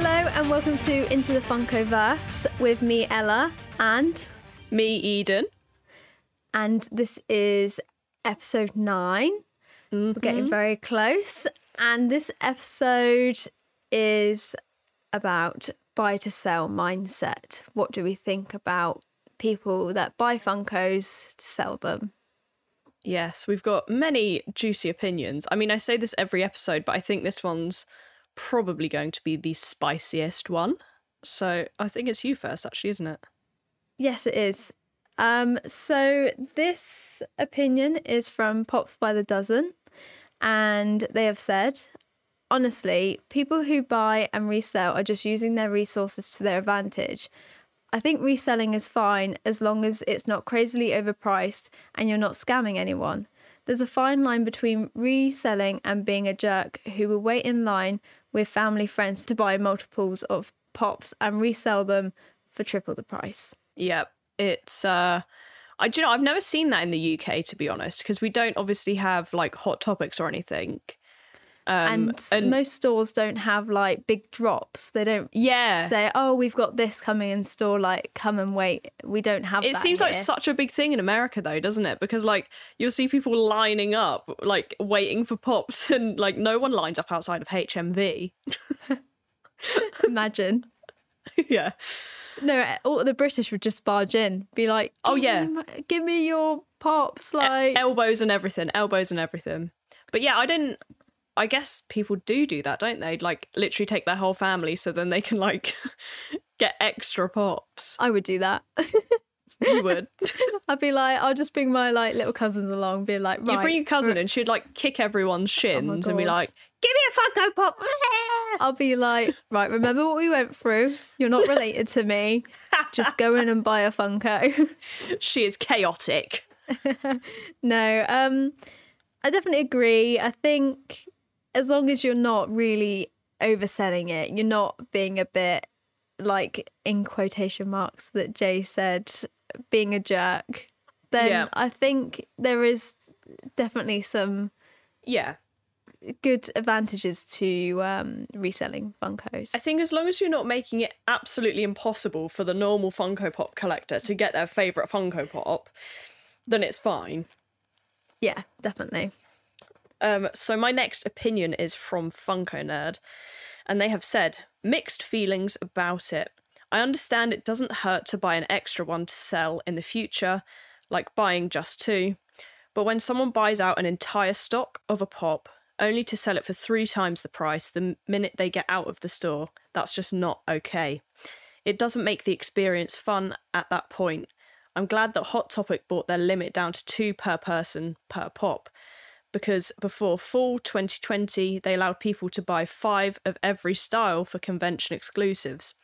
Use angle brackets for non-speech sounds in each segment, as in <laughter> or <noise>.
Hello and welcome to Into the Funkoverse with me, Ella, and Me, Eden. and this is episode 9 We're getting mm-hmm. very close, and this episode is about buy to sell mindset. What do we think about people that buy Funkos to sell them? Yes, we've got many juicy opinions. I mean, I say this every episode, but I think this one's probably going to be the spiciest one. So I think it's you first, actually, isn't it? Yes, it is. Um, so this opinion is from Pops by the Dozen, and they have said, honestly, people who buy and resell are just using their resources to their advantage. I think reselling is fine as long as it's not crazily overpriced and you're not scamming anyone. There's a fine line between reselling and being a jerk who will wait in line with family friends to buy multiples of pops and resell them for triple the price. Yep. It's uh I do you know I've never seen that in the UK to be honest, because we don't obviously have like hot topics or anything. Um and, most stores don't have like big drops. They don't yeah. say, "Oh, we've got this coming in store. Like, come and wait." We don't have. It seems like such a big thing in America though, doesn't it? Because like you'll see people lining up, like waiting for pops <laughs> and like no one lines up outside of HMV. <laughs> Imagine. <laughs> yeah. No, all the British would just barge in, be like, Oh, yeah. me give me your pops." Like, elbows and everything elbows and everything but yeah i didn't i guess people do do that don't they like literally take their whole family so then they can like <laughs> get extra pops I would do that. you would <laughs> I'd be like, I'll just bring my like little cousins along, be like, right. you bring your cousin and she'd like kick everyone's shins and be like give me a funko pop <laughs> I'll be like, right, remember what we went through? You're not related to me. Just go in and buy a Funko. she is chaotic No, um, I definitely agree. I think as long as you're not really overselling it, you're not being a bit like in quotation marks that Jay said, being a jerk, then Yeah. I think there is definitely some yeah good advantages to um, reselling Funkos. i think as long as you're not making it absolutely impossible for the normal funko pop collector to get their favorite funko pop then it's fine yeah, definitely. Um, so my next opinion is from Funko Nerd, and they have said mixed feelings about it. I understand it doesn't hurt to buy an extra one to sell in the future, like buying just two. But when someone buys out an entire stock of a pop only to sell it for three times the price the minute they get out of the store, that's just not okay. It doesn't make the experience fun at that point. I'm glad that Hot Topic brought their limit down to two per person per pop because before fall 2020 they allowed people to buy five of every style for convention exclusives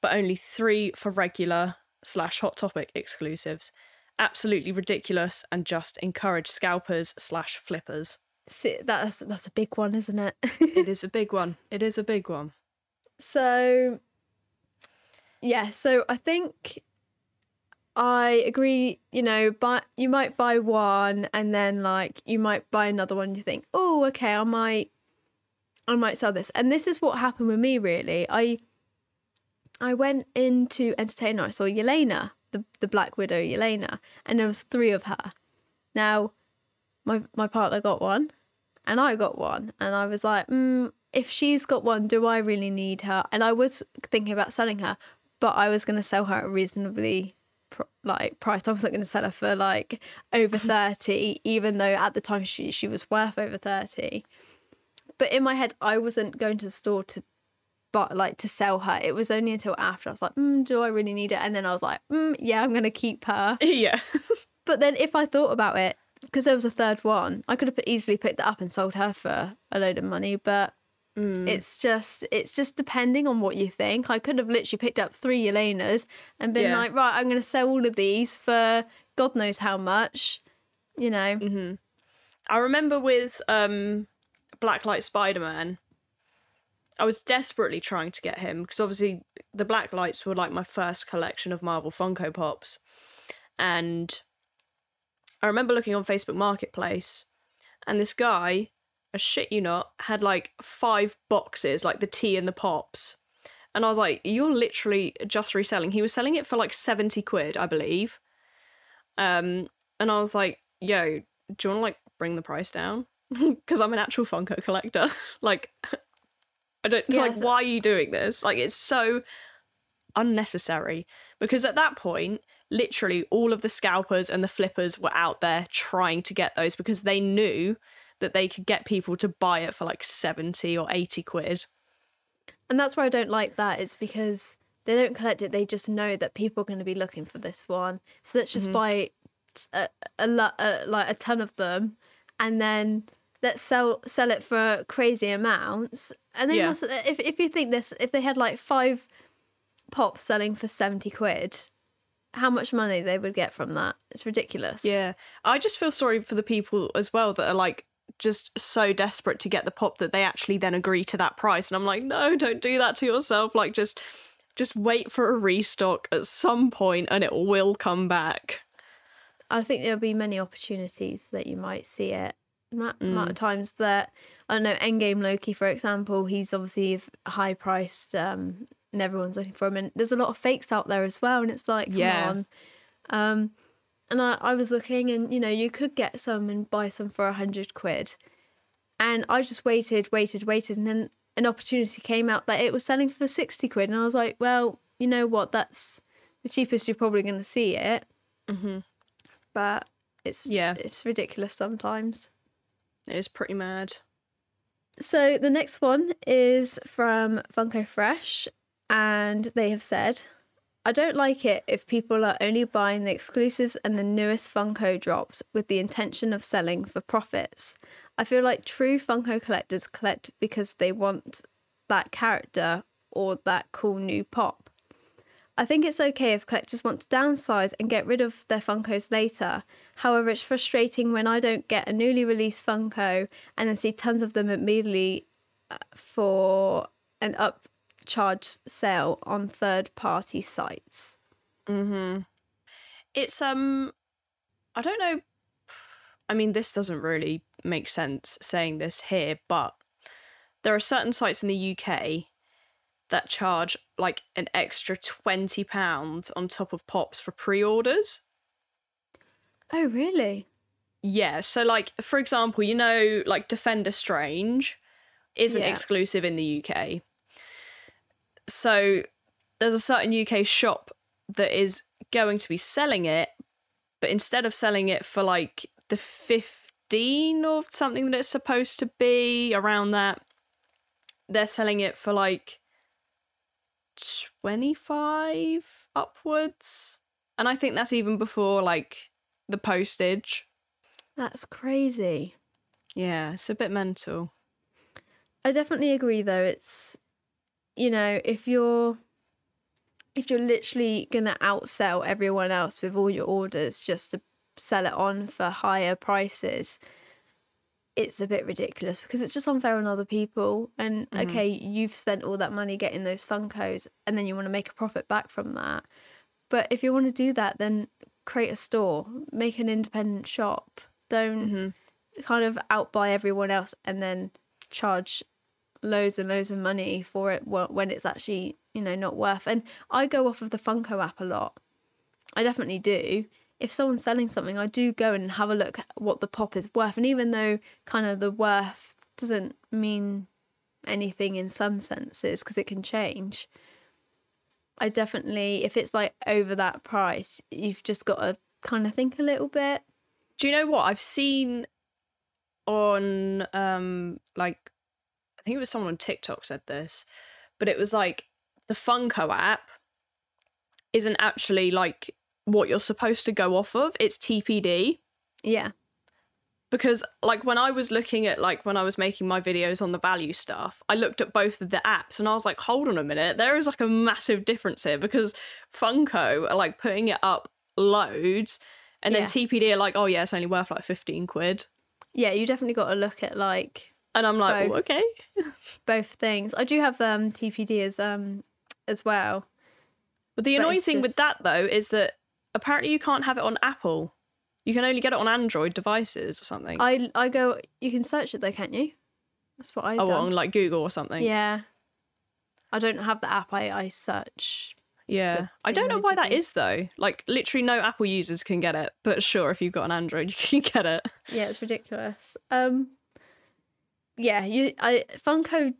but only three for regular slash hot topic exclusives. Absolutely ridiculous and just encourage scalpers slash flippers. See, that's that's a big one, isn't it? it is <laughs> a big one. It is a big one. So, yeah, so I think I agree. You know, but you might buy one and then like you might buy another one. You think, oh, okay, I might, I might sell this. And this is what happened with me. Really, I, I went into entertainer. I saw Yelena, the the Black Widow Yelena, and there was three of her. Now, my my partner got one, and I got one, and I was like, mm, if she's got one, do I really need her? And I was thinking about selling her, but I was going to sell her at reasonably pr- like priced. I wasn't going to sell her for like over <laughs> thirty, even though at the time she she was worth over thirty. But in my head, I wasn't going to the store to. But like to sell her, it was only until after I was like, mm, "Do I really need it?" And then I was like, mm, "Yeah, I'm gonna keep her." <laughs> yeah But then if I thought about it, because there was a third one, I could have easily picked that up and sold her for a load of money. But it's just it's just depending on what you think. I could have literally picked up three Yelenas and been Yeah. like, right, I'm going to sell all of these for God knows how much. You know, I remember with um, Blacklight Spider Man, I was desperately trying to get him because obviously the Blacklights were like my first collection of Marvel Funko Pops. And I remember looking on Facebook Marketplace and this guy, I shit you not, had like five boxes, like the tee and the pops. And I was like, you're literally just reselling. He was selling it for like 70 quid, I believe. Um, and I was like, yo, do you want to like bring the price down? <laughs> Because I'm an actual Funko collector. <laughs> like, I don't Yeah, like. th- Why are you doing this? Like, it's so unnecessary. Because at that point, literally all of the scalpers and the flippers were out there trying to get those because they knew that they could get people to buy it for like 70 or 80 quid. And that's why I don't like that. It's because they don't collect it. They just know that people are going to be looking for this one. So let's just mm-hmm. buy a, a, lo- a like a ton of them, and then let's sell sell it for crazy amounts. And they Yeah. must. Uh, if if you think this, if they had like five pops selling for seventy quid, how much money they would get from that? It's ridiculous. Yeah. I just feel sorry for the people as well that are like just so desperate to get the pop that they actually then agree to that price. And I'm like, no, don't do that to yourself. Like just just wait for a restock at some point and it will come back. I think there'll be many opportunities that you might see it. Amount, amount of times that I don't know, Endgame Loki, for example, he's obviously high priced, um, and everyone's looking for him. And there's a lot of fakes out there as well, and it's like, come Yeah. on. Um, and I, I was looking, and you know, you could get some and buy some for a hundred quid, and I just waited, waited, waited, and then an opportunity came out that it was selling for sixty quid, and I was like, well, you know what, that's the cheapest you're probably going to see it Mm-hmm. but it's Yeah. it's ridiculous sometimes. It is pretty mad. So the next one is from Funko Fresh, and they have said, "I don't like it if people are only buying the exclusives and the newest Funko drops with the intention of selling for profits. I feel like true Funko collectors collect because they want that character or that cool new pop." I think it's okay if collectors want to downsize and get rid of their Funkos later. However, it's frustrating when I don't get a newly released Funko and then see tons of them immediately uh, for an upcharge sale on third party sites. Mm-hmm. It's um I don't know I mean this doesn't really make sense saying this here, but there are certain sites in the UK that charge like an extra twenty pounds on top of pops for pre-orders. Oh, really? Yeah, so like for example, you know, like Defender Strange isn't Yeah. exclusive in the UK. So there's a certain UK shop that is going to be selling it, but instead of selling it for like the 15 or something that it's supposed to be around that, they're selling it for like 25 upwards. And I think that's even before like the postage. That's crazy. Yeah, it's a bit mental. I definitely agree though. It's you know, if you're if you're literally gonna outsell everyone else with all your orders just to sell it on for higher prices, it's a bit ridiculous because it's just unfair on other people. And okay, you've spent all that money getting those Funkos and then you want to make a profit back from that. But if you want to do that, then create a store, make an independent shop. Don't Mm-hmm. kind of outbuy everyone else and then charge loads and loads of money for it wh- when it's actually you know not worth and i go off of the funko app a lot. I definitely do. If someone's selling something i do go and have a look at what the pop is worth and even though kind of the worth doesn't mean anything in some senses because it can change i definitely if it's like over that price you've just got to kind of think a little bit. Do you know what? I've seen on um like think it was someone on TikTok said this, but it was like the Funko app isn't actually like what you're supposed to go off of. It's TPD yeah because like when I was looking at like when I was making my videos on the value stuff, I looked at both of the apps and I was like, hold on a minute, there is like a massive difference here because Funko are like putting it up loads and then Yeah. TPD are like, oh yeah, it's only worth like 15 quid. yeah you definitely got to look at like And I'm like, Both. okay. <laughs> both things. I do have um TPD as um as well. But the annoying it's thing with that though is that apparently you can't have it on Apple. You can only get it on Android devices or something. I I go. You can search it though, can't you? That's what I do. oh, done. on like Google or something. yeah, I don't have the app. I I search. Yeah. I don't know why that is though. Like literally no Apple users can get it. But sure, if you've got an Android, <laughs> you can get it. Yeah, it's ridiculous. Um, yeah, you. I Funko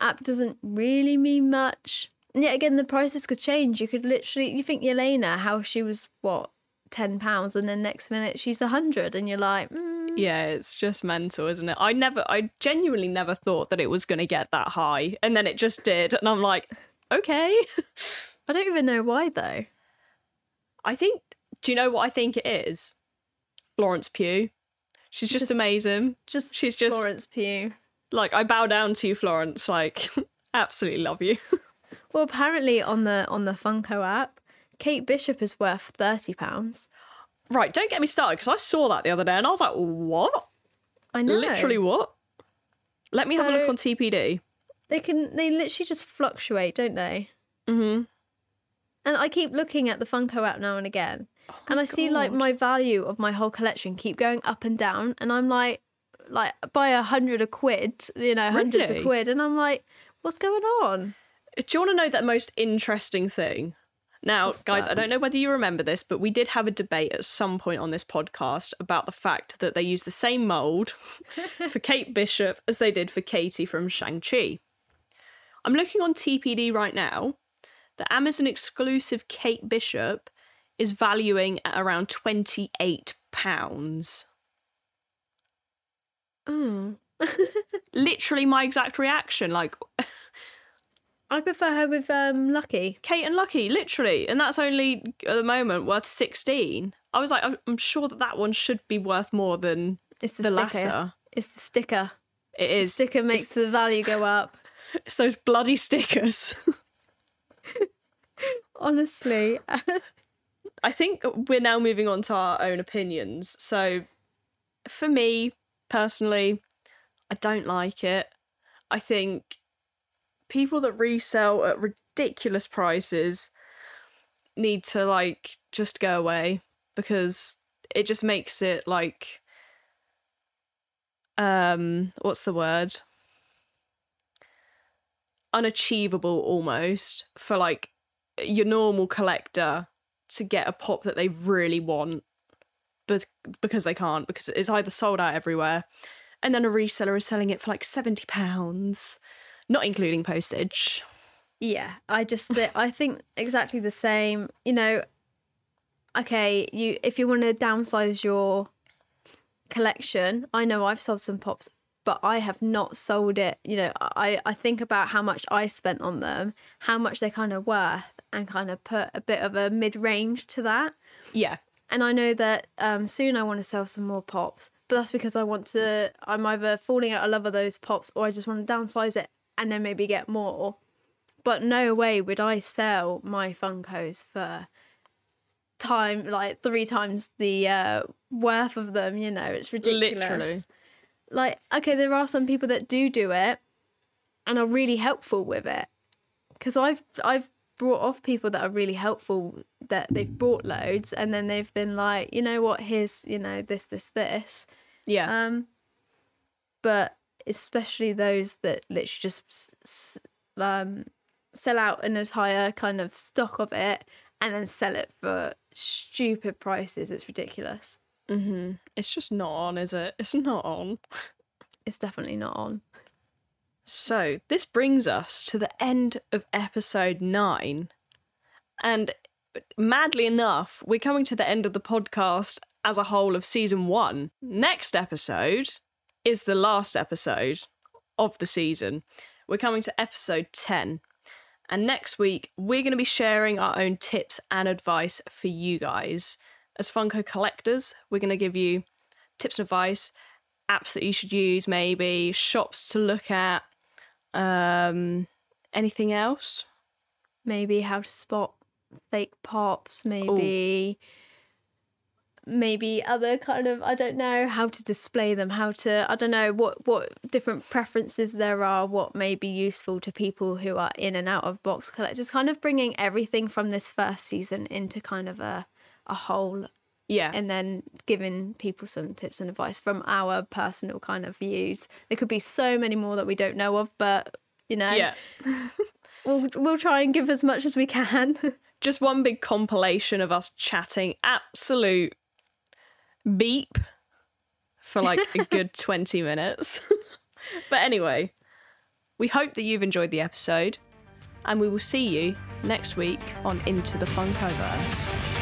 app doesn't really mean much. And yet again, the prices could change. You could literally. You think Yelena, how she was what ten pounds, and then next minute she's a hundred, and you're like, mm, Yeah, it's just mental, isn't it? I never I genuinely never thought that it was gonna get that high. And then it just did. And I'm like, okay. I don't even know why though. I think do you know what I think it is? Florence Pugh. She's just, Just- amazing. Just She's just Florence Pugh. like I bow down to you, Florence. Like <laughs> absolutely love you. <laughs> Well, apparently on the on the Funko app, Kate Bishop is worth thirty pounds. right, don't get me started because I saw that the other day and I was like, what? I know. Literally what? Let me have a look on TPD. They can. They literally just fluctuate, don't they? Mm-hmm. And I keep looking at the Funko app now and again, Oh and I see like my value of my whole collection keep going up and down, and I'm like, like by a hundred a quid, you know, hundreds Really? of quid, and I'm like, what's going on? Uh, do you want to know that most interesting thing? Now, What's guys, that? I don't know whether you remember this, but we did have a debate at some point on this podcast about the fact that they use the same mold <laughs> for Kate Bishop as they did for Katy from Shang-Chi. I'm looking on TPD right now. The Amazon exclusive Kate Bishop is valuing at around 28 pounds. Mm. <laughs> Literally my exact reaction like <laughs> I prefer her with um Lucky. Kate and Lucky, literally, and that's only at the moment worth sixteen. I was like, I'm- sure that that one should be worth more than It's the, the, sticker. latter. It's the sticker. It is. Sticker makes the value go <laughs> up. It's those bloody stickers. Honestly, I think we're now moving on to our own opinions. So, for me personally, I don't like it. I think people that resell at ridiculous prices need to like just go away because it just makes it like um what's the word unachievable almost for like your normal collector to get a pop that they really want but because they can't because it's either sold out everywhere and then a reseller is selling it for like 70 pounds not including postage yeah. I just th- I think exactly the same. You know, okay, you if you want to downsize your collection, I know I've sold some pops, but I have not sold it. You know, I I think about how much I spent on them, how much they're kind of worth, and kind of put a bit of a mid range to that. yeah and I know that um, soon I want to sell some more pops, but that's because I want to. I'm either falling out of love with those pops, or I just want to downsize it and then maybe get more. But no way would I sell my Funkos for time like three times the uh, worth of them. You know, it's ridiculous. Literally. Like, okay, there are some people that do do it and are really helpful with it. Because I've I've brought off people that are really helpful that they've bought loads and then they've been like, you know what, here's you know this this this. yeah Um, but especially those that literally just s- um sell out an entire kind of stock of it and then sell it for stupid prices. It's ridiculous. mm-hmm. it's just not on is it it's not on <laughs> It's definitely not on. So, this brings us to the end of episode nine. And madly enough, we're coming to the end of the podcast as a whole of season one. Next episode is the last episode of the season. We're coming to episode 10. And next week, we're going to be sharing our own tips and advice for you guys. As Funko collectors, we're going to give you tips and advice, apps that you should use, maybe shops to look at, um, anything else? maybe how to spot fake pops maybe maybe other kind of i don't know how to display them how to i don't know what what different preferences there are what may be useful to people who are in and out of box collectors kind of bringing everything from this first season into kind of a a whole Yeah. and then giving people some tips and advice from our personal kind of views there could be so many more that we don't know of but you know yeah. <laughs> we'll we'll try and give as much as we can. <laughs> Just one big compilation of us chatting absolute beep for like a good <laughs> 20 minutes. but anyway, we hope that you've enjoyed the episode and we will see you next week on Into the Funkoverse.